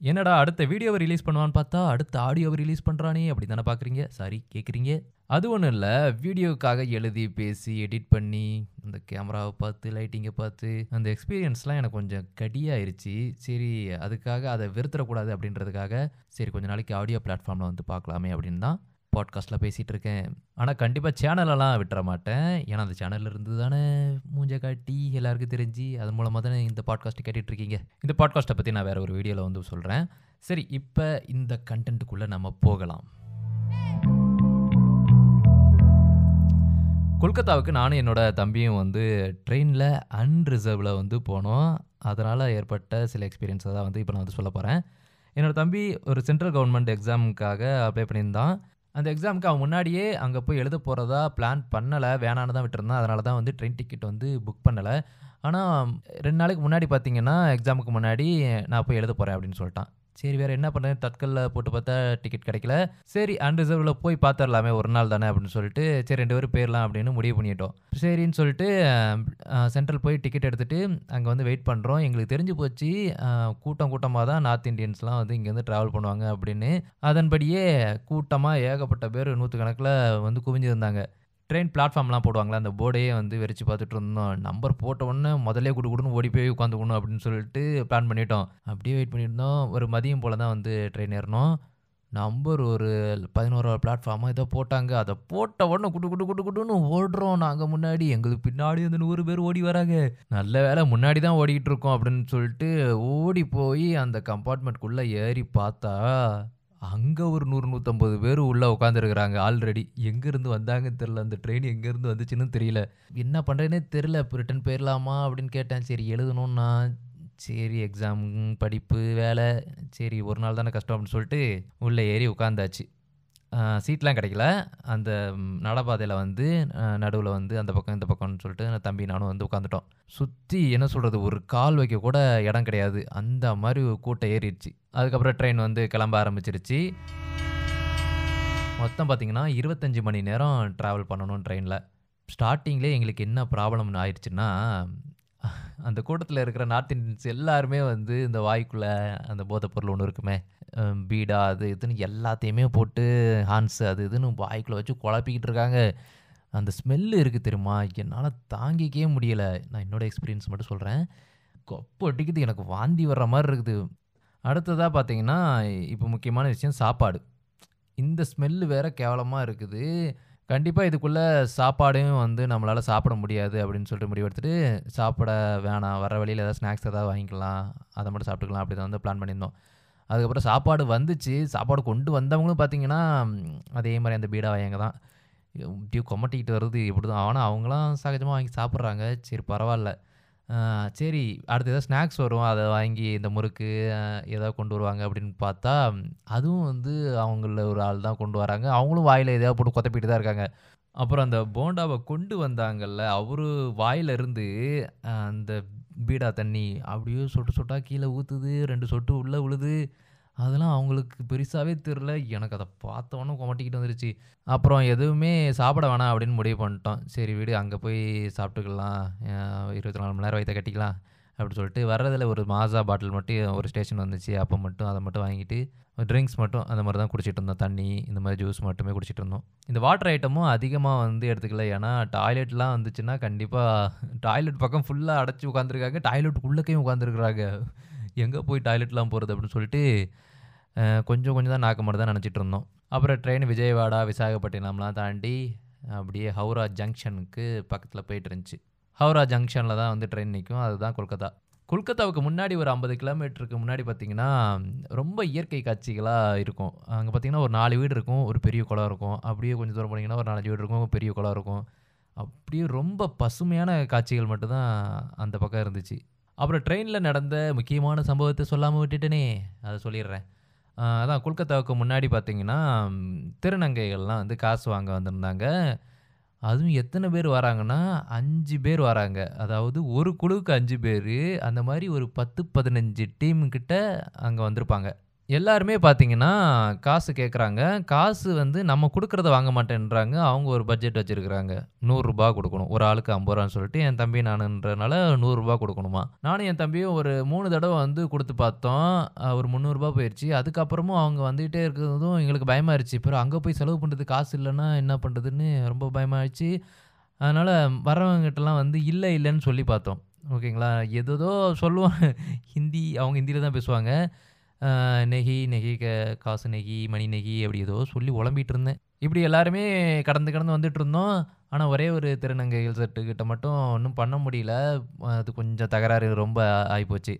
என்னடா அடுத்த வீடியோவை ரிலீஸ் பண்ணுவான்னு பார்த்தா அடுத்த ஆடியோவை ரிலீஸ் பண்ணுறானே அப்படி தானே பார்க்குறீங்க சாரி கேட்குறீங்க அது ஒன்றும் இல்லை. வீடியோக்காக எழுதி பேசி எடிட் பண்ணி அந்த கேமராவை பார்த்து லைட்டிங்கை பார்த்து அந்த எக்ஸ்பீரியன்ஸ்லாம் எனக்கு கொஞ்சம் கடியாயிருச்சு. சரி அதுக்காக அதை வெறுத்துறக்கூடாது அப்படின்றதுக்காக சரி கொஞ்ச நாளைக்கு ஆடியோ பிளாட்ஃபார்மில் வந்து பார்க்கலாமே அப்படின்னு தான் பாட்காஸ்ட்டில் பேசிகிட்டு இருக்கேன் ஆனால் கண்டிப்பாக சேனலெல்லாம் விட்டுற மாட்டேன். ஏன்னா அந்த சேனலில் இருந்து தானே மூஞ்ச காட்டி எல்லாருக்கும் தெரிஞ்சு அது மூலமாக தானே இந்த பாட்காஸ்ட்டு கேட்டுட்ருக்கீங்க. இந்த பாட்காஸ்ட்டை பற்றி நான் வேறு ஒரு வீடியோவில் வந்து சொல்கிறேன் சரி இப்போ இந்த கண்டென்ட்டுக்குள்ளே நம்ம போகலாம். கொல்கத்தாவுக்கு நானும் என்னோட தம்பியும் வந்து ட்ரெயினில் அன்ரிசர்வில் வந்து போனோம். அதனால் ஏற்பட்ட சில எக்ஸ்பீரியன்ஸை தான் வந்து இப்போ நான் வந்து சொல்ல போகிறேன் என்னோட தம்பி ஒரு சென்ட்ரல் கவர்மெண்ட் எக்ஸாமுக்காக அப்ளை பண்ணியிருந்தான். அந்த எக்ஸாமுக்கு அவன் முன்னாடியே அங்கே போய் எழுத போகிறதா பிளான் பண்ணலை. வேணான்னு தான் விட்டுருந்தான். அதனால தான் வந்து ட்ரெயின் டிக்கெட் வந்து புக் பண்ணலை. ஆனால் ரெண்டு நாளைக்கு முன்னாடி பார்த்தீங்கன்னா எக்ஸாமுக்கு முன்னாடி நான் போய் எழுத போகிறேன் அப்படின்னு சொல்லிட்டான். சரி வேறு என்ன பண்ணுறது தட்கல்ல போட்டு பார்த்தா டிக்கெட் கிடைக்கல. சரி அன்ரிசர்வில் போய் பார்த்துடலாமே ஒரு நாள் தானே அப்படின்னு சொல்லிட்டு சரி ரெண்டு பேரும் போயிடலாம் அப்படின்னு முடிவு பண்ணிட்டோம். சரின்னு சொல்லிட்டு சென்ட்ரல் போய் டிக்கெட் எடுத்துகிட்டு அங்கே வந்து வெயிட் பண்ணுறோம் எங்களுக்கு தெரிஞ்சு போச்சு கூட்டம் கூட்டமாக தான் நார்த் இந்தியன்ஸ்லாம் வந்து இங்கேருந்து ட்ராவல் பண்ணுவாங்க அப்படின்னு. அதன்படியே கூட்டமாக ஏகப்பட்ட பேர் நூற்றுக்கணக்கில் வந்து குவிஞ்சிருந்தாங்க. ட்ரெயின் பிளாட்ஃபார்ம்லாம் போடுவாங்களே அந்த போர்டையே வந்து வெறிச்சு பார்த்துட்டு இருந்தோம். நம்பர் போட்ட உடனே முதல்ல குடு குடுன்னு ஓடி போய் உட்காந்துக்கணும் அப்படின்னு சொல்லிட்டு பிளான் பண்ணிட்டோம். அப்படியே வெயிட் பண்ணியிருந்தோம். ஒரு மதியம் போல் தான் வந்து ட்ரெயின் ஏறினோம் நம்பர் ஒரு பதினோரு பிளாட்ஃபார்மாக ஏதோ போட்டாங்க. அதை போட்ட உடனே குட்டு குட்டு குட்டு குட்டுன்னு ஓடுறோம். நாங்கள் முன்னாடி எங்களுக்கு பின்னாடி வந்து நூறு பேர் ஓடி வராங்க. நல்ல வேளை முன்னாடி தான் ஓடிக்கிட்டு இருக்கோம் அப்படின்னு சொல்லிட்டு ஓடி போய் அந்த கம்பார்ட்மெண்ட்குள்ளே ஏறி பார்த்தா அங்கே ஒரு நூறு நூற்றம்பது பேர் உள்ளே உட்காந்துருக்குறாங்க ஆல்ரெடி எங்கேருந்து வந்தாங்கன்னு தெரில அந்த ட்ரெயின் எங்கேருந்து வந்துச்சுன்னு தெரியல. என்ன பண்ணுறேனே தெரில இப்போ ரிட்டன் போயிடலாமா அப்படின்னு கேட்டேன். சரி எழுதணும்னா சரி எக்ஸாம் படிப்பு வேலை சரி ஒரு நாள் தானே கஷ்டம் அப்படின்னு சொல்லிட்டு உள்ளே ஏறி உட்காந்தாச்சு சீட்லாம் கிடைக்கல. அந்த நடப்பாதையில் வந்து நடுவில் வந்து அந்த பக்கம் இந்த பக்கம்னு சொல்லிட்டு தம்பி நானும் வந்து உட்காந்துட்டோம் சுற்றி என்ன சொல்கிறது ஒரு கால் வைக்க கூட இடம் கிடையாது. அந்த மாதிரி ஒரு கூட்டம் ஏறிடுச்சு. அதுக்கப்புறம் ட்ரெயின் வந்து கிளம்ப ஆரம்பிச்சிருச்சு. மொத்தம் பார்த்திங்கன்னா இருபத்தஞ்சி மணி நேரம் ட்ராவல் பண்ணணும் ட்ரெயினில் ஸ்டார்டிங்லேயே எங்களுக்கு என்ன ப்ராப்ளம்னு ஆயிடுச்சுன்னா அந்த கூட்டத்தில் இருக்கிற நார்த் இந்தியன்ஸ் எல்லாருமே வந்து இந்த வாய்க்குள்ளே அந்த போதைப்பொருள் ஒன்று இருக்குமே பீடா அது இதுன்னு எல்லாத்தையுமே போட்டு ஹான்ஸ் அது இதுன்னு வாய்க்குள்ளே வச்சு குழப்பிக்கிட்டு இருக்காங்க. அந்த ஸ்மெல்லு இருக்குது தெரியுமா? என்னால் தாங்கிக்கவே முடியலை. நான் என்னோட எக்ஸ்பீரியன்ஸ் மட்டும் சொல்கிறேன் கொப்பு அடிக்குது எனக்கு வாந்தி வர்ற மாதிரி இருக்குது. அடுத்ததாக பார்த்தீங்கன்னா இப்போ முக்கியமான விஷயம் சாப்பாடு. இந்த ஸ்மெல்லு வேற கேவலமாக இருக்குது. கண்டிப்பாக இதுக்குள்ளே சாப்பாடையும் வந்து நம்மளால் சாப்பிட முடியாது அப்படின்னு சொல்லிட்டு முடிவெடுத்துட்டு சாப்பிட வேணாம். வர வழியில் ஏதாவது ஸ்நாக்ஸ் ஏதாவது வாங்கிக்கலாம். அதை மட்டும் சாப்பிட்டுக்கலாம். அப்படி தான் வந்து பிளான் பண்ணியிருந்தோம். அதுக்கப்புறம் சாப்பாடு வந்துச்சு. சாப்பாடு கொண்டு வந்தவங்களும் பார்த்தீங்கன்னா அதே மாதிரி அந்த பீடா வாயங்க தான் இப்படியே கொமட்டிக்கிட்டு வருது. இப்படி தான் ஆனால் அவங்களாம் சகஜமாக வாங்கி சாப்பிட்றாங்க. சரி பரவாயில்ல. சரி அடுத்து ஏதாவது ஸ்நாக்ஸ் வரும். அதை வாங்கி இந்த முறுக்கு ஏதாவது கொண்டு வருவாங்க அப்படின்னு பார்த்தா அதுவும் வந்து அவங்கள ஒரு ஆள் தான் கொண்டு வராங்க. அவங்களும் வாயில் எதாவது போட்டு கொத்தப்பிட்டு தான் இருக்காங்க. அப்புறம் அந்த போண்டாவை கொண்டு வந்தாங்கல்ல அவரு வாயில இருந்து அந்த பீடா தண்ணி. அப்படியே சொட்டு சொட்டா கீழே ஊற்றுது ரெண்டு சொட்டு உள்ளே விழுது. அதெல்லாம் அவங்களுக்கு பெருசாகவே தெரில எனக்கு அதை பார்த்தோன்னே கொமட்டிக்கிட்டு வந்துருச்சு. அப்புறம் எதுவுமே சாப்பிட வேணாம் அப்படின்னு முடிவு பண்ணிட்டோம். சரி வீடு அங்கே போய் சாப்பிட்டுக்கலாம். இருபத்தி நாலு மணி நேரம் வயிற்ற கட்டிக்கலாம். அப்படி சொல்லிட்டு வர்றதில் ஒரு மாசா பாட்டில் மட்டும் ஒரு ஸ்டேஷன் வந்துச்சு. அப்போ மட்டும் அதை மட்டும் வாங்கிட்டு ட்ரிங்க்ஸ் மட்டும் அந்த மாதிரி தான் குடிச்சிட்டு இருந்தோம். தண்ணி இந்த மாதிரி ஜூஸ் மட்டுமே குடிச்சிட்டு இருந்தோம். இந்த வாட்டர் ஐட்டமும் அதிகமாக வந்து எடுத்துக்கல. ஏன்னா டாய்லெட்லாம் வந்துச்சுன்னா கண்டிப்பாக டாய்லெட் பக்கம் ஃபுல்லாக அடைச்சி உட்காந்துருக்காங்க டாய்லெட் உள்ளக்கையும் உட்காந்துருக்குறாங்க எங்கே போய் டாய்லெட்லாம் போகிறது அப்படின்னு சொல்லிட்டு கொஞ்சம் கொஞ்சம் தான் நாக்கு மட்டும் தான் நினச்சிட்டு இருந்தோம். அப்புறம் ட்ரெயின் விஜயவாடா விசாகப்பட்டினம்லாம் தாண்டி அப்படியே ஹவுரா ஜங்ஷனுக்கு பக்கத்தில் போயிட்டு இருந்துச்சு. ஹவுரா ஜங்ஷனில் தான் வந்து ட்ரெயின் நிற்கும் அதுதான் கொல்கத்தா. கொல்கத்தாவுக்கு முன்னாடி ஒரு ஐம்பது கிலோமீட்டருக்கு முன்னாடி பார்த்தீங்கன்னா ரொம்ப இயற்கை காட்சிகளாக இருக்கும். அங்கே பார்த்தீங்கன்னா ஒரு நாலு வீடு இருக்கும் ஒரு பெரிய குளம் இருக்கும். அப்படியே கொஞ்சம் தூரம் போனீங்கன்னா ஒரு நாலஞ்சு வீடு இருக்கும் ஒரு பெரிய குளம் இருக்கும். அப்படியே ரொம்ப பசுமையான காட்சிகள் மட்டும்தான் அந்த பக்கம் இருந்துச்சு. அப்புறம் ட்ரெயினில் நடந்த முக்கியமான சம்பவத்தை சொல்லாமல் விட்டுட்டேனே அதை சொல்லிடுறேன். அதான் கொல்கத்தாவுக்கு முன்னாடி பார்த்தீங்கன்னா திருநங்கைகள்லாம் வந்து காசு வாங்க வந்திருந்தாங்க. அதுவும் எத்தனை பேர் வராங்கன்னா அஞ்சு பேர் வராங்க. அதாவது ஒரு குழுவுக்கு அஞ்சு பேர். அந்த மாதிரி ஒரு பத்து பதினஞ்சு டீம் கிட்ட அங்கே வந்திருப்பாங்க. எல்லாருமே பார்த்தீங்கன்னா, காசு கேட்குறாங்க. காசு வந்து நம்ம குடுக்குறத வாங்க மாட்டேன்றாங்க. அவங்க ஒரு பட்ஜெட் வச்சிருக்கிறாங்க. ரூ. 100 குடுக்கணும். ஒரு ஆளுக்கு ரூ. 50 சொல்லிட்டு என் தம்பி நானுன்றனால ரூ. 100 நானும் என் தம்பியும் ஒரு 3 தடவ வந்து குடுத்து பார்த்தோம். அ ஒரு ரூ. 300 போயிருச்சு. அதுக்கப்புறமும் அவங்க வந்துகிட்டே இருக்கிறதும் எங்களுக்கு பயமாயிருச்சு. அப்புறம் அங்க போய் செலவு பண்றதுக்கு காசு இல்லன்னா என்ன பண்றதுன்னு ரொம்ப பயமாயிருச்சு. அதனால வரவங்ககிட்டலாம் வந்து இல்ல, இல்லன்னு சொல்லி பார்த்தோம். ஓகேங்களா. ஏதேதோ சொல்லுவாங்க. ஹிந்தி அவங்க ஹிந்தியில தான் பேசுவாங்க. நெகி நெகி க காசு நெகி மணி நெகி அப்படி ஏதோ சொல்லி உழம்பிட்டு இருந்தேன். இப்படி எல்லாருமே கடந்து கடந்து வந்துட்டு இருந்தோம் ஆனால் ஒரே ஒரு திருநங்கைகள் செட்டுகிட்ட மட்டும் ஒன்றும் பண்ண முடியல. அது கொஞ்சம் தகராறு ரொம்ப ஆகிப்போச்சு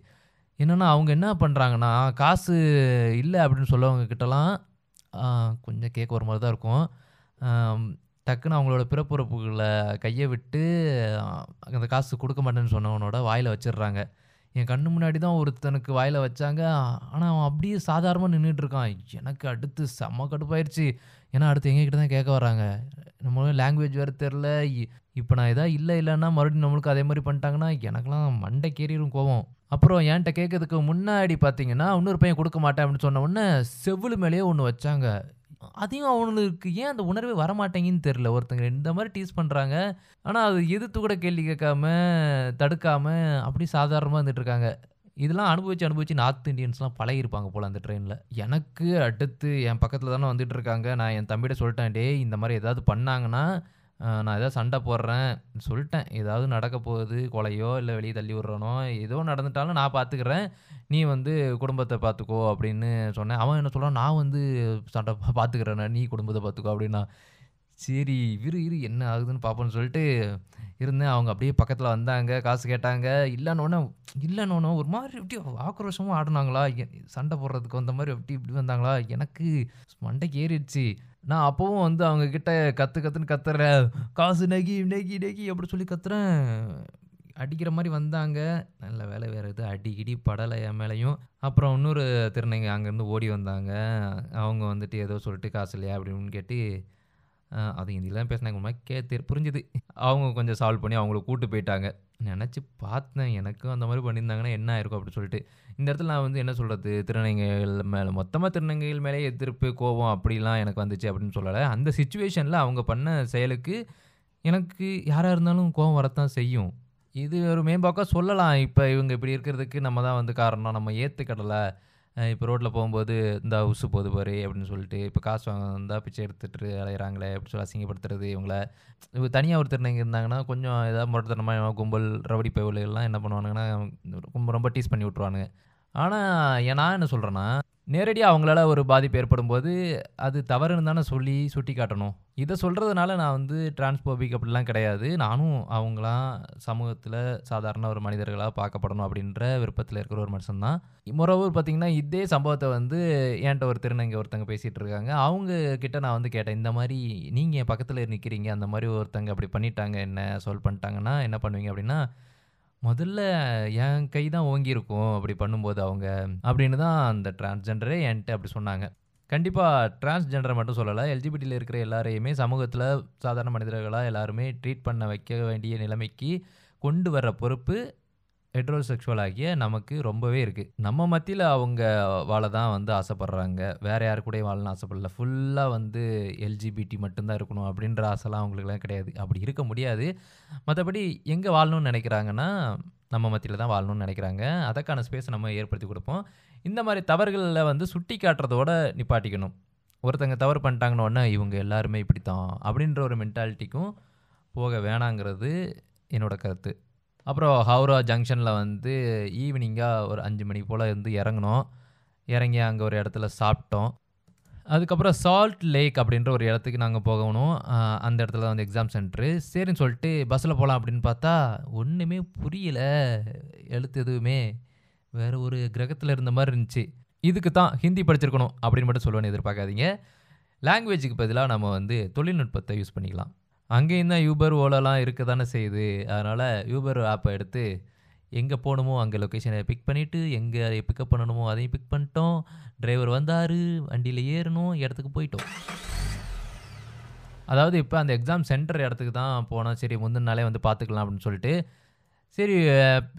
என்னென்னா அவங்க என்ன பண்ணுறாங்கன்னா காசு இல்லை அப்படின்னு சொல்லவங்க கிட்டலாம் கொஞ்சம் கேட்க ஒரு மாதிரி தான் இருக்கும். டக்குன்னு அவங்களோட பிறப்புறப்புகளை கையை விட்டு அந்த காசு கொடுக்க மாட்டேன்னு சொன்னவனோட வாயில் வச்சிடுறாங்க என் கண்ணு முன்னாடி தான் ஒருத்தனுக்கு வாயில் வச்சாங்க. ஆனால் அவன் அப்படியே சாதாரணமாக நின்றுட்டு இருக்கான். எனக்கு அடுத்து செம்ம கடுப்பாயிருச்சு. ஏன்னா அடுத்து எங்ககிட்ட தான் கேட்க வராங்க. நம்மளும் லாங்குவேஜ் வேறு தெரில இ நான் எதாவது இல்லை இல்லைன்னா மறுபடியும் நம்மளுக்கு அதே மாதிரி பண்ணிட்டாங்கன்னா, எனக்கெல்லாம் மண்டை கேறிடும் கோவம். அப்புறம் என்கிட்ட கேட்கறதுக்கு முன்னாடி பார்த்தீங்கன்னா, இன்னொரு பையன் கொடுக்க மாட்டேன் அப்படின்னு சொன்ன உடனே செவுளு மேலேயே ஒன்று வச்சாங்க. அதையும் அவனுக்கு ஏன் அந்த உணர்வே வரமாட்டேங்குதுன்னு தெரில ஒருத்தங்க இந்த மாதிரி டீஸ் பண்ணுறாங்க ஆனால் அது எதிர்த்து கூட கேள்வி கேட்காம, தடுக்காம அப்படியே சாதாரணமாக இருந்துட்டு இருக்காங்க. இதெல்லாம் அனுபவிச்சு, அனுபவிச்சு நார்த் இண்டியன்ஸ்லாம் பழகிருப்பாங்க போல் அந்த ட்ரெயினில் எனக்கு அடுத்து என் பக்கத்தில் தானே வந்துட்டு இருக்காங்க. நான் என் தம்பிகிட்ட சொல்லிட்டேன். டே இந்த மாதிரி ஏதாவது பண்ணாங்கன்னா, நான் ஏதாவது சண்டை போடுறேன்." சொல்லிட்டேன். "ஏதாவது நடக்க போகுது. கொலையோ, இல்லை வெளியே தள்ளி விடுறனோ, ஏதோ நடந்துட்டாலும் நான் பார்த்துக்கிறேன். நீ வந்து குடும்பத்தை பார்த்துக்கோ." அப்படின்னு சொன்னேன். அவன் என்ன சொல்கிறான் "நான் வந்து சண்டை பார்த்துக்கிறேண்ணே. நீ குடும்பத்தை பார்த்துக்கோ." அப்படின்னா சரி இரு, இரு என்ன ஆகுதுன்னு பார்ப்போம்ன்னு சொல்லிட்டு இருந்தேன். அவங்க அப்படியே பக்கத்தில் வந்தாங்க. காசு கேட்டாங்க. இல்லைன்னொன்னே இல்லைன்னொன்னே ஒரு மாதிரி எப்படி ஆக்ரோஷமும் ஆடினாங்களா சண்டை போடுறதுக்கு வந்த மாதிரி எப்படி இப்படி வந்தாங்களா, எனக்கு மண்டைக்கு ஏறிடுச்சு. நான் அப்போவும் வந்து அவங்க கிட்ட கற்று கற்றுன்னு கத்துறேன். "காசு நெகி, நெகி, நெகி" அப்படி சொல்லி கத்துறேன். அடிக்கிற மாதிரி வந்தாங்க. நல்ல வேலை வேறு எதுவும் அடிக்கடி படலை என் மேலேயும் அப்புறம் இன்னொரு திருநங்கை அங்கேருந்து ஓடி வந்தாங்க. அவங்க வந்துட்டு ஏதோ சொல்லிட்டு "காசு இல்லையா?" அப்படின்னு கேட்டு அது ஹிந்தியில தான் பேசினாங்க. ஒரு கே தெ புரிஞ்சுது. அவங்க கொஞ்சம் சால்வ் பண்ணி அவங்கள கூட்டு போயிட்டாங்க. நினச்சி பார்த்தேன். எனக்கும் அந்த மாதிரி பண்ணியிருந்தாங்கன்னா என்ன ஆயிருக்கும் அப்படின்னு சொல்லிட்டு. இந்த இடத்துல நான் வந்து என்ன சொல்கிறது திருநங்கைகள் மேலே மொத்தமாக திருநங்கைகள் மேலேயே எதிர்ப்பு, கோவம் அப்படிலாம் எனக்கு வந்துச்சு அப்படின்னு சொல்லலை அந்த சுச்சுவேஷனில் அவங்க பண்ண செயலுக்கு எனக்கு யாராக இருந்தாலும் கோவம் வரத்தான் செய்யும். இது ஒரு மேம்போக்கா சொல்லலாம். இப்போ இவங்க இப்படி இருக்கிறதுக்கு நம்ம தான் வந்து காரணம். நம்ம ஏற்றுக்கடலை இப்போ ரோட்டில் போகும்போது இந்த உசு போது பாரு" அப்படின்னு சொல்லிட்டு, இப்போ காசு வாங்க வந்தா பிச்சை எடுத்துட்டு அலையிறாங்களே அப்படின்னு சொல்லி அசிங்கப்படுத்துறது இவங்கள. தனியாக ஒரு இங்கே இருந்தாங்கன்னா, கொஞ்சம் ஏதாவது முரட்டத்தனமாக கும்பல், ரவடி பயவுலாம் என்ன பண்ணுவானுங்கன்னா, ரொம்ப ரொம்ப டீஸ் பண்ணி விட்ருவானுங்க ஆனால் நான் என்ன சொல்கிறேன்னா நேரடியாக அவங்களால ஒரு பாதிப்பு ஏற்படும்போது, அது தவறுன்னு தானே சொல்லி சுட்டி காட்டணும் இதை சொல்கிறதுனால நான் வந்து டிரான்ஸ்போபிக் அப்படிலாம் கிடையாது. நானும் அவங்களாம் சமூகத்தில் சாதாரண ஒரு மனிதர்களாக பார்க்கப்படணும் அப்படின்ற விருப்பத்தில் இருக்கிற ஒரு மனுஷன் தான். மோரோவர் பார்த்தீங்கன்னா, இதே சம்பவத்தை வந்து ஏன்ட்ட ஒரு திருநங்கை ஒருத்தங்க பேசிகிட்டு இருக்காங்க. அவங்க கிட்ட நான் வந்து கேட்டேன். இந்த மாதிரி நீங்கள் என் பக்கத்தில் நிற்கிறீங்க அந்த மாதிரி ஒருத்தங்க அப்படி பண்ணிட்டாங்க என்ன சொல் பண்ணிட்டாங்கன்னா, என்ன பண்ணுவீங்க அப்படின்னா, "முதல்ல என் கை தான் ஓங்கியிருக்கும் அப்படி பண்ணும்போது அவங்க." அப்படின்னு தான் அந்த டிரான்ஸ்ஜெண்டரே என்கிட்ட அப்படி சொன்னாங்க. கண்டிப்பாக டிரான்ஸ்ஜெண்டரை மட்டும் சொல்லலை எல்ஜிபிடியில் இருக்கிற எல்லாரையுமே சமூகத்தில் சாதாரண மனிதர்களாக எல்லாருமே ட்ரீட் பண்ண வைக்க வேண்டிய நிலைமைக்கு கொண்டு வர பொறுப்பு ஹெட்ரோசெக்சுவல் ஆகிய நமக்கு ரொம்பவே இருக்குது நம்ம மத்தியில் அவங்க வாழ தான் வந்து ஆசைப்பட்றாங்க வேறு யாரு கூடயும் வாழணும்னு ஆசைப்படல. ஃபுல்லாக வந்து எல்ஜிபிடி மட்டும்தான் இருக்கணும் அப்படின்ற ஆசைலாம் அவங்களுக்கெல்லாம் கிடையாது. அப்படி இருக்க முடியாது. மற்றபடி எங்கே வாழணும்னு நினைக்கிறாங்கன்னா நம்ம மத்தியில் தான் வாழணும்னு நினைக்கிறாங்க அதற்கான ஸ்பேஸ் நம்ம ஏற்படுத்தி கொடுப்போம் இந்த மாதிரி தவறுகளில் வந்து சுட்டி காட்டுறதோட நிப்பாட்டிக்கணும். ஒருத்தங்க தவறு பண்ணிட்டாங்கன்னு "இவங்க எல்லாருமே இப்படி தான் அப்படின்ற ஒரு மென்டாலிட்டிக்கும் போக வேணாங்கிறது என்னோட கருத்து. அப்புறம் ஹவுரா ஜங்ஷனில் வந்து ஈவினிங்காக ஒரு அஞ்சு மணி போல் இருந்து இறங்குனோம். இறங்கி அங்கே ஒரு இடத்துல சாப்பிட்டோம். அதுக்கப்புறம் சால்ட் லேக் அப்படின்ற ஒரு இடத்துக்கு நாங்கள் போகணும். அந்த இடத்துல தான் வந்து எக்ஸாம் சென்டரு. சரின்னு சொல்லிட்டு பஸ்ஸில் போகலாம் அப்படின்னு பார்த்தா, ஒன்றுமே புரியல. எழுத்து எதுவுமே. வேறு ஒரு கிரகத்தில் இருந்த மாதிரி இருந்துச்சு. இதுக்கு தான் ஹிந்தி படிச்சிருக்கணும் அப்படின்னு மட்டும் சொல்லுவேன்னு எதிர்பார்க்காதீங்க. லாங்குவேஜுக்கு பதிலாக நம்ம வந்து தொழில்நுட்பத்தை யூஸ் பண்ணிக்கலாம். அங்கேயும் தான் யூபர், ஓலாலாம் இருக்க தானே செய்யுது. அதனால் யூபர் ஆப்பை எடுத்து எங்கே போகணுமோ அங்கே லொக்கேஷனை பிக் பண்ணிவிட்டு எங்கே அதை பிக்கப் பண்ணணுமோ அதையும் பிக் பண்ணிட்டோம். டிரைவர் வந்தாரு. வண்டியில் ஏறணும் இடத்துக்கு போயிட்டோம். அதாவது இப்போ அந்த எக்ஸாம் சென்டர் இடத்துக்கு தான் போனோம். சரி முந்தின நாளே வந்து பார்த்துக்கலாம் அப்படின்னு சொல்லிட்டு, சரி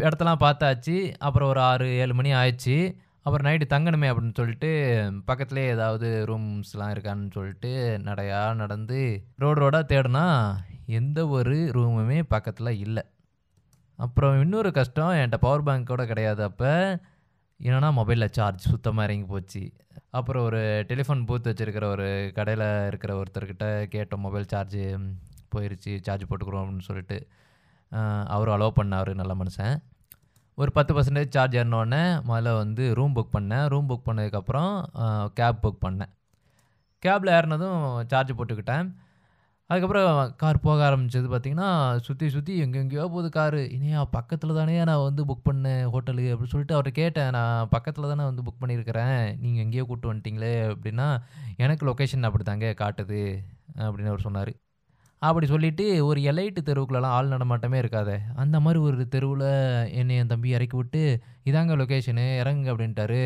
இடத்தெல்லாம் பார்த்தாச்சு. அப்புறம் ஒரு 6, 7 மணி ஆயிடுச்சு அப்புறம் நைட்டு தங்கணுமே அப்படின்னு சொல்லிட்டு பக்கத்துலேயே ஏதாவது ரூம்ஸ்லாம் இருக்கான்னு சொல்லிட்டு நடையா நடந்து ரோடு ரோடாக தேடினா எந்த ஒரு ரூமுமே பக்கத்தில் இல்லை. அப்புறம் இன்னொரு கஷ்டம் என்கிட்ட பவர் பேங்க் கூட கிடையாது அப்போ. என்னன்னா மொபைலில் சார்ஜ் சுத்தமாக இறங்கி போச்சு. அப்புறம் ஒரு டெலிஃபோன் பூத் வச்சுருக்கிற ஒரு கடையில் இருக்கிற ஒருத்தர்கிட்ட கேட்டோம் மொபைல் சார்ஜு போயிடுச்சு சார்ஜ் போட்டுக்கிறோம் அப்படின்னு சொல்லிட்டு. அவரும் அலோவ் பண்ணார் நல்ல மனுஷன். ஒரு பத்து பர்சன்டேஜ் சார்ஜ் ஏறினோடனே முதல்ல வந்து ரூம் புக் பண்ணேன். ரூம் புக் பண்ணதுக்கப்புறம் கேப் புக் பண்ணேன். கேபில் ஏறினதும் சார்ஜ் போட்டுக்கிட்டேன். அதுக்கப்புறம் கார் போக ஆரம்பிச்சது பார்த்தீங்கன்னா சுற்றி சுற்றி எங்கெங்கேயோ போகுது காரு இனியா பக்கத்தில் தானே நான் வந்து புக் பண்ணேன் ஹோட்டலு அப்படின்னு சொல்லிட்டு அவர்கிட்ட கேட்டேன். நான் பக்கத்தில் தானே வந்து புக் பண்ணியிருக்கிறேன். நீங்கள் எங்கேயோ கூப்பிட்டு வந்துட்டீங்களே அப்படின்னா எனக்கு லொக்கேஷன் அப்படி தாங்க காட்டுது அப்படின்னு அவர் சொன்னார். அப்படி சொல்லிட்டு ஒரு எலைட்டு தெருவுக்குள்ளலாம் ஆள் நடமாட்டமே இருக்காது. அந்த மாதிரி ஒரு தெருவில் என்னை என் தம்பி இறக்கி விட்டு இதாங்க லொக்கேஷனு இறங்குங்க அப்படின்ட்டாரு.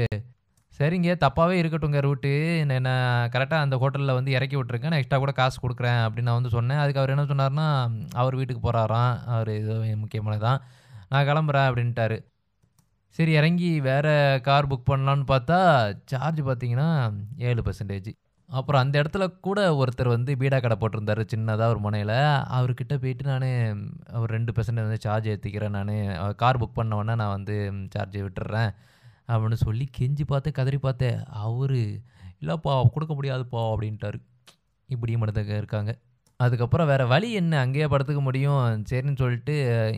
சரிங்க தப்பாகவே இருக்கட்டுங்க ரூட்டு. என்ன கரெக்டாக அந்த ஹோட்டலில் வந்து இறக்கி விட்ருக்கேன் நான் எக்ஸ்ட்ரா கூட காசு கொடுக்குறேன் அப்படின்னு நான் வந்து சொன்னேன். அதுக்கு அவர் என்ன சொன்னார்னா அவர் வீட்டுக்கு போகிறாராம் அவர் ஏதோ முக்கியமானதான் நான் கிளம்புறேன் அப்படின்ட்டாரு. சரி இறங்கி வேறு கார் புக் பண்ணலான்னு பார்த்தா சார்ஜ் பார்த்தீங்கன்னா ஏழு பர்சன்டேஜ் அப்புறம் அந்த இடத்துல கூட ஒருத்தர் வந்து பீடா கடை போட்டிருந்தாரு சின்னதாக ஒரு முனையில். அவர்கிட்ட போயிட்டு நான் ஒரு ரெண்டு பெர்சன்ட் வந்து சார்ஜ் ஏற்றிக்கிறேன் நான். கார் புக் பண்ணவொடனே நான் வந்து சார்ஜ் விட்டுறேன் அப்படின்னு சொல்லி கெஞ்சி பார்த்து கதறி பார்த்தேன் அவர் இல்லைப்பா கொடுக்க முடியாதுப்பா அப்படின்ட்டாரு. இப்படியும் மட்டும் இருக்காங்க. அதுக்கப்புறம் வேறு வழி என்ன? அங்கேயே படுத்துக்க முடியும். சரின்னு சொல்லிட்டு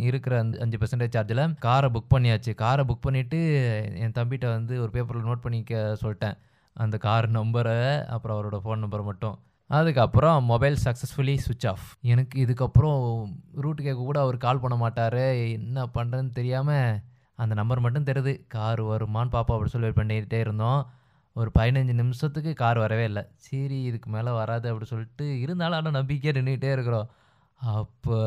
இருக்கிற அந்த அஞ்சு பர்சன்டேஜ் சார்ஜில் காரை புக் பண்ணியாச்சு. காரை புக் பண்ணிவிட்டு என் தம்பிகிட்ட வந்து ஒரு பேப்பரில் நோட் பண்ணிக்க சொல்லிட்டேன். அந்த கார் நம்பரை அப்புறம் அவரோட ஃபோன் நம்பர் மட்டும். அதுக்கப்புறம் மொபைல் சக்ஸஸ்ஃபுல்லி சுவிட்ச் ஆஃப் எனக்கு இதுக்கப்புறம் ரூட் கேட்க கூட அவர் கால் பண்ண மாட்டார். என்ன பண்ணுறதுன்னு தெரியாமல் அந்த நம்பர் மட்டும் தெரியுது கார் வருமான்னு பாப்பா அப்படி சொல்லி வெயிட் பண்ணிகிட்டே இருந்தோம். ஒரு பதினஞ்சு நிமிஷத்துக்கு கார் வரவே இல்லை. சரி இதுக்கு மேலே வராது அப்படி சொல்லிட்டு இருந்தாலும் ஆனால் நம்பிக்கையாக நின்றுக்கிட்டே இருக்கிறோம். அப்போ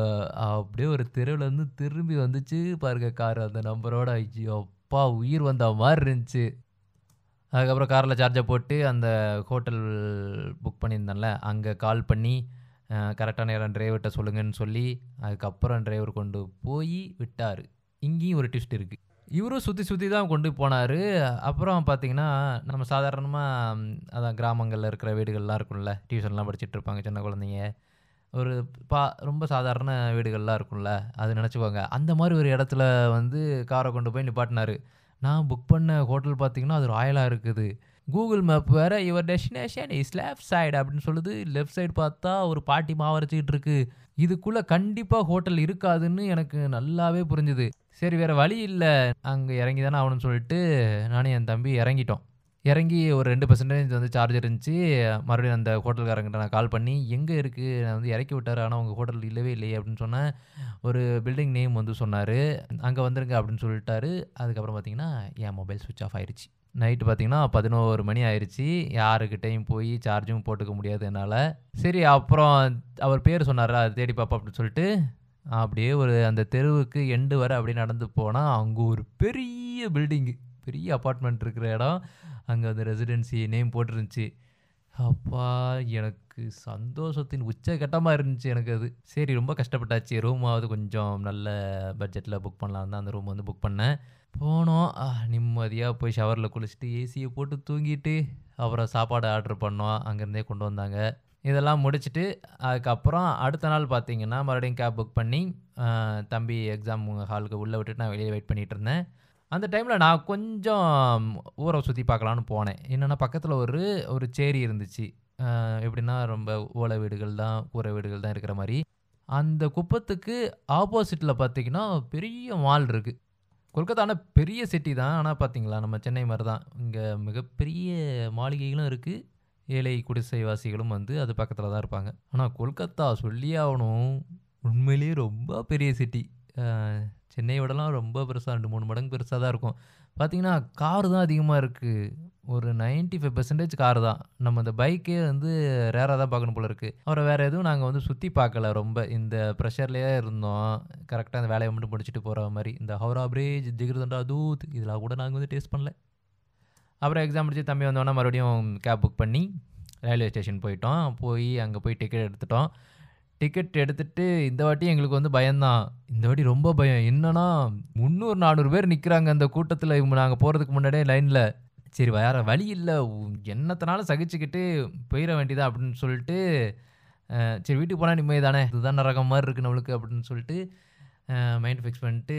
அப்படியே ஒரு தெருவுலேருந்து திரும்பி வந்துச்சு பாருங்க கார் அந்த நம்பரோட ஐயோ அப்பா உயிர் வந்த மாதிரி இருந்துச்சு. அதுக்கப்புறம் காரில் சார்ஜை போட்டு அந்த ஹோட்டல் புக் பண்ணியிருந்தேன்ல அங்கே கால் பண்ணி கரெக்டான நேரம் டிரைவர்கிட்ட சொல்லுங்கன்னு சொல்லி அதுக்கப்புறம் டிரைவர் கொண்டு போய் விட்டார். இங்கேயும் ஒரு ட்விஸ்ட் இருக்குது இவரும் சுற்றி சுற்றி தான் கொண்டு போனார். அப்புறம் பார்த்தீங்கன்னா நம்ம சாதாரணமாக அதான் கிராமங்களில் இருக்கிற வீடுகள்லாம் இருக்கும்ல டியூஷன்லாம் படிச்சுட்டு இருப்பாங்க சின்ன குழந்தைங்க. ஒரு பா ரொம்ப சாதாரண வீடுகள்லாம் இருக்கும்ல அது நினச்சிக்கோங்க. அந்த மாதிரி ஒரு இடத்துல வந்து காரை கொண்டு போய் நிப்பாட்டினார். நான் புக் பண்ண ஹோட்டல் பார்த்தீங்கன்னா அது ராயலாக இருக்குது. கூகுள் மேப் வேறு your destination is left side அப்படின்னு சொல்லுது. லெஃப்ட் சைடு பார்த்தா ஒரு பாட்டி மாவரைச்சிக்கிட்டு இருக்கு. இதுக்குள்ளே கண்டிப்பாக ஹோட்டல் இருக்காதுன்னு எனக்கு நல்லாவே புரிஞ்சுது. சரி வேறு வழி இல்லை. அங்கே இறங்கி தானே ஆகணும்னு சொல்லிட்டு நானும் என் தம்பி இறங்கிட்டோம். இறங்கி ஒரு ரெண்டு பர்சன்டேஜ் வந்து சார்ஜ் இருந்துச்சு. மறுபடியும் அந்த ஹோட்டல்காரங்கிட்ட நான் கால் பண்ணி எங்கே இருக்குது நான் வந்து இறக்கி விட்டார். ஆனால் உங்கள் ஹோட்டல் இல்லவே இல்லையே. அப்படின்னு சொன்னேன் ஒரு பில்டிங் நேம் வந்து சொன்னார். அங்கே வந்துருங்க. அப்படின்னு சொல்லிட்டாரு. அதுக்கப்புறம் பார்த்தீங்கன்னா என் மொபைல் சுவிட்ச் ஆஃப் ஆயிடுச்சு நைட்டு பார்த்தீங்கன்னா பதினோரு மணி ஆயிடுச்சு யாருக்கிட்டையும் போய் சார்ஜும் போட்டுக்க முடியாது என்னால். சரி அப்புறம் அவர் பேர் சொன்னார். அது தேடி பார்ப்போம் அப்படின்னு சொல்லிட்டு அப்படியே ஒரு அந்த தெருவுக்கு எண்டு வர அப்படியே நடந்து போனால் அங்கே ஒரு பெரிய பில்டிங்கு பெரிய அப்பார்ட்மெண்ட் இருக்கிற இடம். அங்கே அந்த ரெசிடென்சி நேம் போட்டிருந்துச்சு. அப்பா எனக்கு சந்தோஷத்தின் உச்சகட்டமாக இருந்துச்சு எனக்கு அது. சரி ரொம்ப கஷ்டப்பட்டாச்சு. ரூமாவது கொஞ்சம் நல்ல பட்ஜெட்டில் புக் பண்ணலாம் தான் அந்த ரூம் வந்து புக் பண்ணேன். போனோம். நிம்மதியாக போய் ஷவரில் குளிச்சுட்டு ஏசியை போட்டு தூங்கிட்டு அப்புறம் சாப்பாடு ஆர்டர் பண்ணோம். அங்கேருந்தே கொண்டு வந்தாங்க. இதெல்லாம் முடிச்சுட்டு அதுக்கப்புறம் அடுத்த நாள் பார்த்தீங்கன்னா மறுபடியும் கேப் புக் பண்ணி தம்பி எக்ஸாம் ஹாலுக்கு உள்ளே விட்டுட்டு நான் வெளியே வெயிட் பண்ணிகிட்டு இருந்தேன். அந்த டைமில் நான் கொஞ்சம் ஊரை சுற்றி பார்க்கலான்னு போனேன். என்னென்னா பக்கத்தில் ஒரு ஒரு சேரி இருந்துச்சு. எப்படின்னா ரொம்ப ஓலை வீடுகள் தான் கூரை வீடுகள் தான் இருக்கிற மாதிரி. அந்த குப்பத்துக்கு ஆப்போசிட்டில் பார்த்தீங்கன்னா பெரிய மால் இருக்குது கொல்கத்தா ஆனால் பெரிய சிட்டி தான். ஆனால் பார்த்தீங்களா நம்ம சென்னை மாதிரி தான். இங்கே மிகப்பெரிய மாளிகைகளும் இருக்குது ஏழை குடிசைவாசிகளும் வந்து அது பக்கத்தில் தான் இருப்பாங்க. ஆனால் கொல்கத்தா சொல்லி ஆகணும். உண்மையிலேயே ரொம்ப பெரிய சிட்டி. சென்னையை விடலாம் ரொம்ப பெருசாக ரெண்டு மூணு மடங்கு பெருசாக தான் இருக்கும். பார்த்தீங்கன்னா கார் தான் அதிகமாக இருக்குது ஒரு நைன்ட்டி ஃபைவ் பர்சன்டேஜ் கார் தான். நம்ம இந்த பைக்கே வந்து ரேராக தான் பார்க்கணும் போல இருக்குது அப்புறம் வேறு எதுவும் நாங்கள் வந்து சுற்றி பார்க்கல ரொம்ப. இந்த ப்ரெஷர்லேயே இருந்தோம். கரெக்டாக அந்த வேலையை மட்டும் முடிச்சுட்டு போகிற மாதிரி. இந்த ஹவுரா பிரிட்ஜ் ஜிகிர்தண்டா தூத் இதெல்லாம் கூட நாங்கள் வந்து டேஸ்ட் பண்ணல. அப்புறம் எக்ஸாம் முடிச்சு தம்பி வந்தோடனே மறுபடியும் கேப் புக் பண்ணி ரயில்வே ஸ்டேஷன் போயிட்டோம். போய் அங்கே போய் டிக்கெட் எடுத்துட்டோம். டிக்கெட் எடுத்துட்டு இந்த வாட்டி எங்களுக்கு வந்து பயம்தான். இந்த வாட்டி ரொம்ப பயம். என்னன்னா 300, 400 பேர் நிற்கிறாங்க அந்த கூட்டத்தில் இவங்க நாங்கள் போகிறதுக்கு முன்னாடியே லைனில் சரி வேற வழி இல்லை என்னத்தனாலும் சகிச்சுக்கிட்டு போயிட வேண்டியதா அப்படின்னு சொல்லிட்டு, சரி வீட்டுக்கு போனால் நிம்மதி தானே. இதுதான் ரகம் மாதிரி இருக்கு நம்மளுக்கு அப்படின்னு சொல்லிட்டு, மைண்ட் ஃபிக்ஸ் பண்ணிட்டு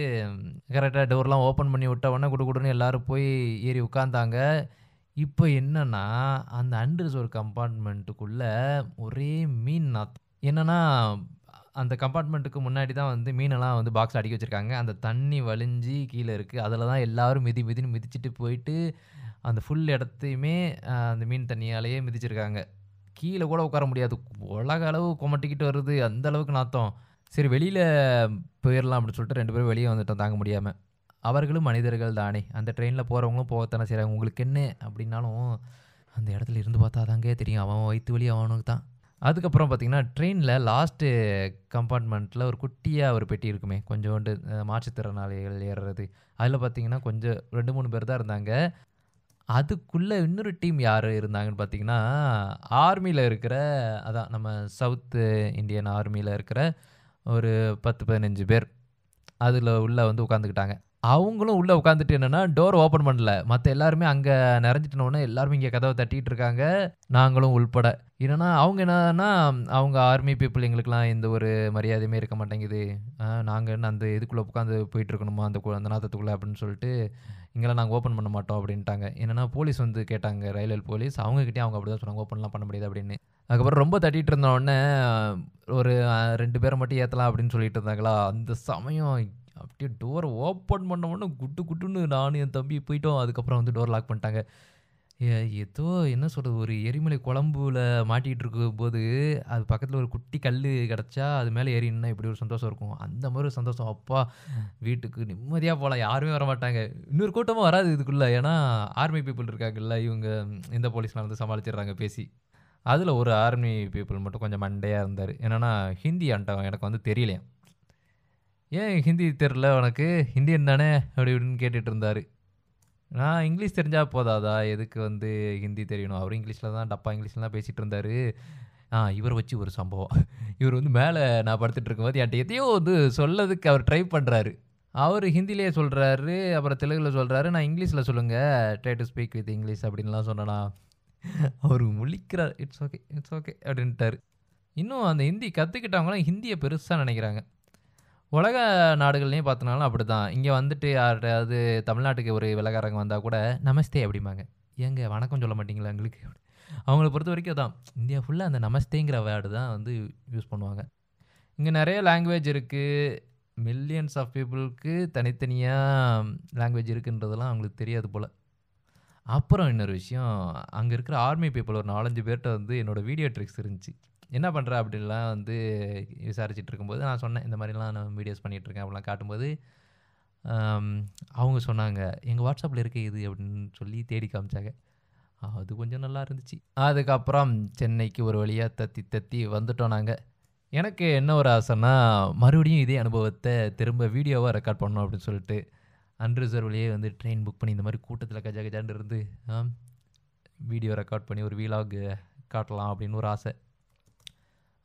கரெக்டாக டோர்லாம் ஓப்பன் பண்ணி விட்ட உடனே குடு குடுன்னு எல்லோரும் போய் ஏறி உட்காந்தாங்க. இப்போ என்னென்னா அந்த அன்ரிசர்வ்ட் கம்பார்ட்மெண்ட்டுக்குள்ளே ஒரே மீன் நாத்தம். என்னன்னா, அந்த கம்பார்ட்மெண்ட்டுக்கு முன்னாடி தான் வந்து மீனெல்லாம் வந்து பாக்ஸ்ல அடுக்கி வச்சிருக்காங்க. அந்த தண்ணி வழிஞ்சு கீழ இருக்கு. அதுல தான் எல்லாரும் மிதி மிதின்னு மிதிச்சுட்டு போயிட்டு, அந்த ஃபுல் இடத்தையுமே அ அந்த மீன் தண்ணியாலேயே மிதிச்சிருக்காங்க. கீழ கூட உட்கார முடியாது. உலக அளவு கொமட்டிக்கிட்டு வருது. அந்த அளவுக்கு நாத்தம். சரி வெளியில போயிரலாம் அப்படின்னு சொல்லிட்டு 2 பேரும் வெளிய வந்துட்டோம் தாங்க முடியாம. அவர்களும் மனிதர்கள் தானே. அந்த ட்ரெயின்ல போறவங்களும் போகத்தானே செய்றாங்க. உங்களுக்கு என்ன அப்படின்னாலும், அந்த இடத்துல இருந்து பார்த்தா தாங்க தெரியும். அவன் வயிற்று வயித்து வலி அவனுக்கு தான். அதுக்கப்புறம் பார்த்தீங்கன்னா, ட்ரெயினில் லாஸ்ட்டு கம்பார்ட்மெண்ட்டில் ஒரு குட்டியாக ஒரு பெட்டி இருக்குமே. கொஞ்சோண்டு மாற்றுத்திறனாளிகள் ஏறுறது. அதில் பார்த்தீங்கன்னா, கொஞ்சம் 2, 3 பேர் தான் இருந்தாங்க. அதுக்குள்ளே இன்னொரு டீம் யார் இருந்தாங்கன்னு பார்த்தீங்கன்னா, ஆர்மியில் இருக்கிற அதான் நம்ம சவுத்து இந்தியன் ஆர்மியில் இருக்கிற ஒரு 10, 15 பேர். அதில் உள்ளே வந்து உட்காந்துக்கிட்டாங்க. அவங்களும் உள்ளே உட்காந்துட்டு என்னென்னா டோர் ஓப்பன் பண்ணல. மற்ற எல்லாருமே அங்கே நிறைஞ்சிட்டனோனே எல்லாருமே இங்கே கதவை தட்டிட்டு இருக்காங்க. நாங்களும் உள்பட. என்னென்னா அவங்க என்னன்னா, அவங்க ஆர்மி பீப்புள் எங்களுக்கெலாம் எந்த ஒரு மரியாதையுமே இருக்க மாட்டேங்குது. நாங்கள் என்ன அந்த இதுக்குள்ளே உட்காந்து போயிட்டு இருக்கணுமா? அந்த கு அந்த நாத்தத்துக்குள்ளே அப்படின்னு சொல்லிட்டு, இங்கெல்லாம் நாங்கள் ஓப்பன் பண்ண மாட்டோம் அப்படின்ட்டாங்க. என்னென்னா போலீஸ் வந்து கேட்டாங்க. Railway police. அவங்க அப்படி தான் சொன்னாங்க. ஓப்பன்லாம் பண்ண முடியாது அப்படின்னு. அதுக்கப்புறம் ரொம்ப தட்டிகிட்டு இருந்தோடனே ஒரு ரெண்டு பேரை மட்டும் ஏற்றலாம் அப்படின்னு சொல்லிட்டு இருந்தாங்களா, அந்த சமயம் அப்படியே டோரை ஓப்பன் பண்ண உடனே குட்டு குட்டுன்னு நானும் என் தம்பி போயிட்டோம். அதுக்கப்புறம் வந்து டோர் லாக் பண்ணிட்டாங்க. ஏதோ என்ன சொல்கிறது ஒரு எரிமலை குழம்புல மாட்டிகிட்டு இருக்கும் போது அது பக்கத்தில் ஒரு குட்டி கல் கிடச்சா அது மேலே ஏறினா இப்படி ஒரு சந்தோஷம் இருக்கும். அந்த மாதிரி ஒரு சந்தோஷம். அப்பா! வீட்டுக்கு நிம்மதியாக போகலாம் யாருமே வரமாட்டாங்க. இன்னொரு கூட்டமும் வராது இதுக்குள்ளே ஏன்னா, ஆர்மி பீப்புள் இருக்காங்கல்ல, இவங்க இந்த போலீஸ்லாம் வந்து சமாளிச்சிடுறாங்க பேசி. அதில் ஒரு ஆர்மி பீப்புள் மட்டும் கொஞ்சம் மண்டையாக இருந்தார் என்னென்னா ஹிந்தி ஆண்டவன் எனக்கு வந்து தெரியலையே "ஏன் ஹிந்தி தெரில உனக்கு? ஹிந்தியன் தானே?" அப்படி இப்படின்னு கேட்டுட்டு இருந்தாரு. நான் இங்கிலீஷ் தெரிஞ்சால் போதாதா? எதுக்கு வந்து ஹிந்தி தெரியணும்? அவரும் இங்கிலீஷில் தான் டப்பா இங்கிலீஷில் தான் பேசிகிட்டு இருந்தாரு. ஆ இவரை வச்சு ஒரு சம்பவம். இவர் வந்து மேலே நான் படுத்துட்டு இருக்கும்போது என்கிட்ட எதையோ வந்து சொல்லதுக்கு அவர் ட்ரை பண்ணுறாரு அவர் ஹிந்திலேயே சொல்கிறாரு அப்புறம் தெலுங்கில் சொல்கிறாரு நான் இங்கிலீஷில் சொல்லுங்கள் try to speak with English அப்படின்லாம் சொன்னேன்னா அவர் முழிக்கிறார் "இட்ஸ் ஓகே, இட்ஸ் ஓகே" அப்படின்ட்டாரு. இன்னும் அந்த ஹிந்தி கற்றுக்கிட்டவங்களாம் ஹிந்தியை பெருசாக நினைக்கிறாங்க. உலக நாடுகள்லயும் பார்த்தனாலும் அப்படிதான். இங்கே வந்துட்டு யார்ட்டயாவது தமிழ்நாட்டுக்கு ஒரு விலகாரங்க வந்தால் கூட, நமஸ்தே அப்படிம்பாங்க. ஏங்க வணக்கம் சொல்ல மாட்டீங்களா எங்களுக்கு? அவங்கள பொறுத்த வரைக்கும் தான் இந்தியா ஃபுல்லாக அந்த நமஸ்தேங்கிற வேர்டு தான் வந்து யூஸ் பண்ணுவாங்க. இங்கே நிறைய லாங்குவேஜ் இருக்குது மில்லியன்ஸ் ஆஃப் பீப்புளுக்கு தனித்தனியாக லாங்குவேஜ் இருக்குன்றதெல்லாம் அவங்களுக்கு தெரியாது போல் அப்புறம் இன்னொரு விஷயம், அங்கே இருக்கிற ஆர்மி பீப்புள் ஒரு நாலஞ்சு பேர்கிட்ட வந்து என்னோட வீடியோ ட்ரிக்ஸ் இருந்துச்சு. என்ன பண்ணுற அப்படின்லாம் வந்து விசாரிச்சுட்டு இருக்கும்போது, நான் சொன்னேன். இந்த மாதிரிலாம் நான் வீடியோஸ் பண்ணிகிட்ருக்கேன் இருக்கேன் அப்படிலாம் காட்டும்போது, அவங்க சொன்னாங்க, எங்கள் வாட்ஸ்அப்பில் இருக்கு இது" அப்படின்னு சொல்லி தேடி காமிச்சாங்க. அது கொஞ்சம் நல்லா இருந்துச்சு. அதுக்கப்புறம் சென்னைக்கு ஒரு வழியாக தத்தி தத்தி வந்துட்டோம் நாங்கள் எனக்கு என்ன ஒரு ஆசைன்னா, மறுபடியும் இதே அனுபவத்தை திரும்ப வீடியோவாக ரெக்கார்ட் பண்ணணும் அப்படின்னு சொல்லிட்டு, அன்ரிசர்வ்லேயே வந்து ட்ரெயின் புக் பண்ணி இந்த மாதிரி கூட்டத்தில் கஜா கஜான்னு இருந்து, வீடியோ ரெக்கார்ட் பண்ணி ஒரு வீலாக் காட்டலாம் அப்படின்னு ஒரு ஆசை.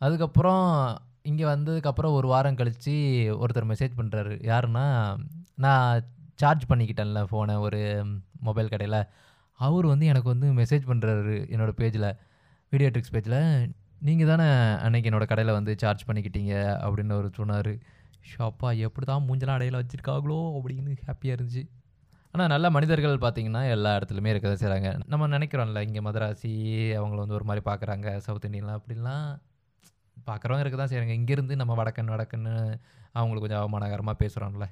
அதுக்கப்புறம் இங்கே வந்ததுக்கப்புறம் ஒரு வாரம் கழித்து ஒருத்தர் மெசேஜ் பண்ணுறாரு யாருன்னா, நான் சார்ஜ் பண்ணிக்கிட்டேன்ல ஃபோனை ஒரு மொபைல் கடையில். அவர் வந்து எனக்கு வந்து மெசேஜ் பண்ணுறாரு என்னோட பேஜில் வீடியோ ட்ரிக்ஸ் பேஜில் நீங்கள் தானே அன்னைக்கு என்னோட கடையில் வந்து சார்ஜ் பண்ணிக்கிட்டீங்க" அப்படின்னு ஒரு சொன்னார். ஷாப்பா எப்படி தான் மூஞ்செல்லாம் அடையில் வச்சுருக்காங்களோ? அப்படின்னு ஹாப்பியாக இருந்துச்சு. ஆனால் நல்ல மனிதர்கள் பார்த்தீங்கன்னா, எல்லா இடத்துலையுமே இருக்க தான் செய்கிறாங்க நம்ம நினைக்கிறோம்ல இங்கே மதராசி அவங்கள வந்து ஒரு மாதிரி பார்க்குறாங்க. சவுத் இண்டியன்லாம் அப்படிலாம். பார்க்குறவங்க இருக்க தான் செய்கிறாங்க இங்கேருந்து நம்ம வடக்கன் வடக்குன்னு அவங்களுக்கு கொஞ்சம் அவமானகரமாக பேசுகிறோம்ல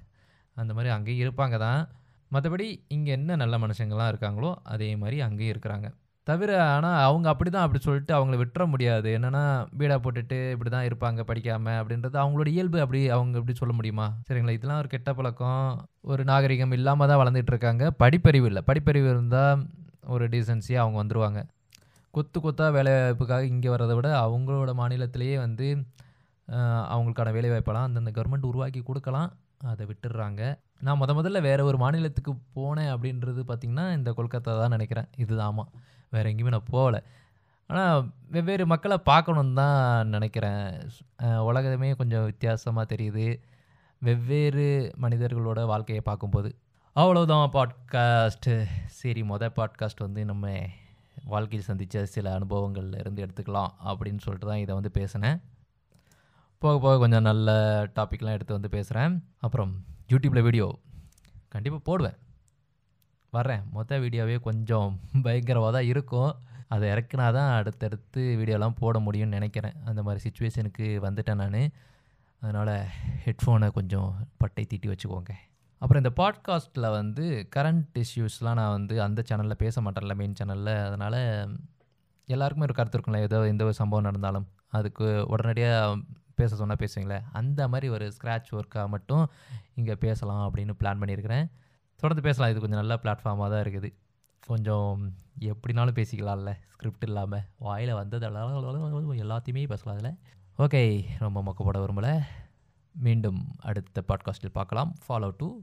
அந்த மாதிரி அங்கேயும் இருப்பாங்க தான். மற்றபடி இங்கே என்ன நல்ல மனுஷங்கள்லாம் இருக்காங்களோ, அதே மாதிரி அங்கேயும் இருக்கிறாங்க. தவிர ஆனால் அவங்க அப்படி தான் அப்படி சொல்லிட்டு அவங்கள விட்டுற முடியாது. என்னென்னா பீடா போட்டுட்டு இப்படிதான் இருப்பாங்க படிக்காமல் அப்படின்றது அவங்களோட இயல்பு அப்படி அவங்க எப்படி சொல்ல முடியுமா? சரிங்களா? இதெல்லாம் ஒரு கெட்ட பழக்கம். ஒரு நாகரிகம் இல்லாமல் தான் வளர்ந்துட்டு இருக்காங்க. படிப்பறிவு இல்லை படிப்பறிவு இருந்தால் ஒரு டீசன்சியாக அவங்க வந்துடுவாங்க கொத்து கொத்தாக வேலைவாய்ப்புக்காக இங்கே வர்றத விட, அவங்களோட மாநிலத்திலேயே வந்து அவங்களுக்கான வேலைவாய்ப்பெல்லாம் அந்தந்த கவர்மெண்ட் உருவாக்கி கொடுக்கலாம் அதை விட்டுடுறாங்க நான் முத முதல்ல வேறு ஒரு மாநிலத்துக்கு போனேன் அப்படின்றது பார்த்திங்கன்னா இந்த கொல்கத்தா தான் நினைக்கிறேன் இது ஆமாம் வேறு எங்கேயுமே நான் போகல. ஆனால் வெவ்வேறு மக்களை பார்க்கணுன்னு தான் நினைக்கிறேன் உலகமே கொஞ்சம் வித்தியாசமாக தெரியுது. வெவ்வேறு மனிதர்களோட வாழ்க்கையை பார்க்கும்போது. அவ்வளோதான் பாட்காஸ்ட்டு சரி மொதல் பாட்காஸ்ட் வந்து நம்ம வாழ்க்கையில் சந்தித்த சில அனுபவங்கள்ல இருந்து எடுத்துக்கலாம் அப்படின்னு சொல்லிட்டு தான் இதை வந்து பேசினேன். போக போக கொஞ்சம் நல்ல டாபிக்லாம் எடுத்து வந்து பேசுகிறேன் அப்புறம் யூடியூப்பில் வீடியோ கண்டிப்பாக போடுவேன். வர்றேன். மொத்த வீடியோவே கொஞ்சம் பயங்கரமாக தான் இருக்கும். அதை இறக்குனா தான் அடுத்தடுத்து வீடியோலாம் போட முடியும்னு நினைக்கிறேன் அந்த மாதிரி சுச்சுவேஷனுக்கு வந்துட்டேன் நான் அதனால் ஹெட்ஃபோனை கொஞ்சம் பட்டை தீட்டி வச்சுக்கோங்க. அப்புறம் இந்த பாட்காஸ்ட்டில் வந்து கரண்ட் இஷ்யூஸ்லாம் நான் வந்து அந்த சேனலில் பேச மாட்டேன்ல மெயின் சேனலில் அதனால் எல்லாருக்குமே ஒரு கருத்து இருக்கும்ல. ஏதோ எந்த ஒரு சம்பவம் நடந்தாலும், அதுக்கு உடனடியாக பேச சொன்னால் பேசுவீங்களே அந்த மாதிரி ஒரு ஸ்க்ராட்ச் ஒர்க்காக மட்டும் இங்கே பேசலாம் அப்படின்னு பிளான் பண்ணியிருக்கிறேன். தொடர்ந்து பேசலாம். இது கொஞ்சம் நல்ல பிளாட்ஃபார்மாக தான் இருக்குது. கொஞ்சம் எப்படினாலும் பேசிக்கலாம்ல. ஸ்கிரிப்ட் இல்லாமல் வாயில் வந்ததெல்லாம் எல்லாத்தையுமே பேசலாம் அதில் ஓகே. ரொம்ப மொக்க போட மீண்டும் அடுத்த பாட்காஸ்ட்டில் பார்க்கலாம். Follow two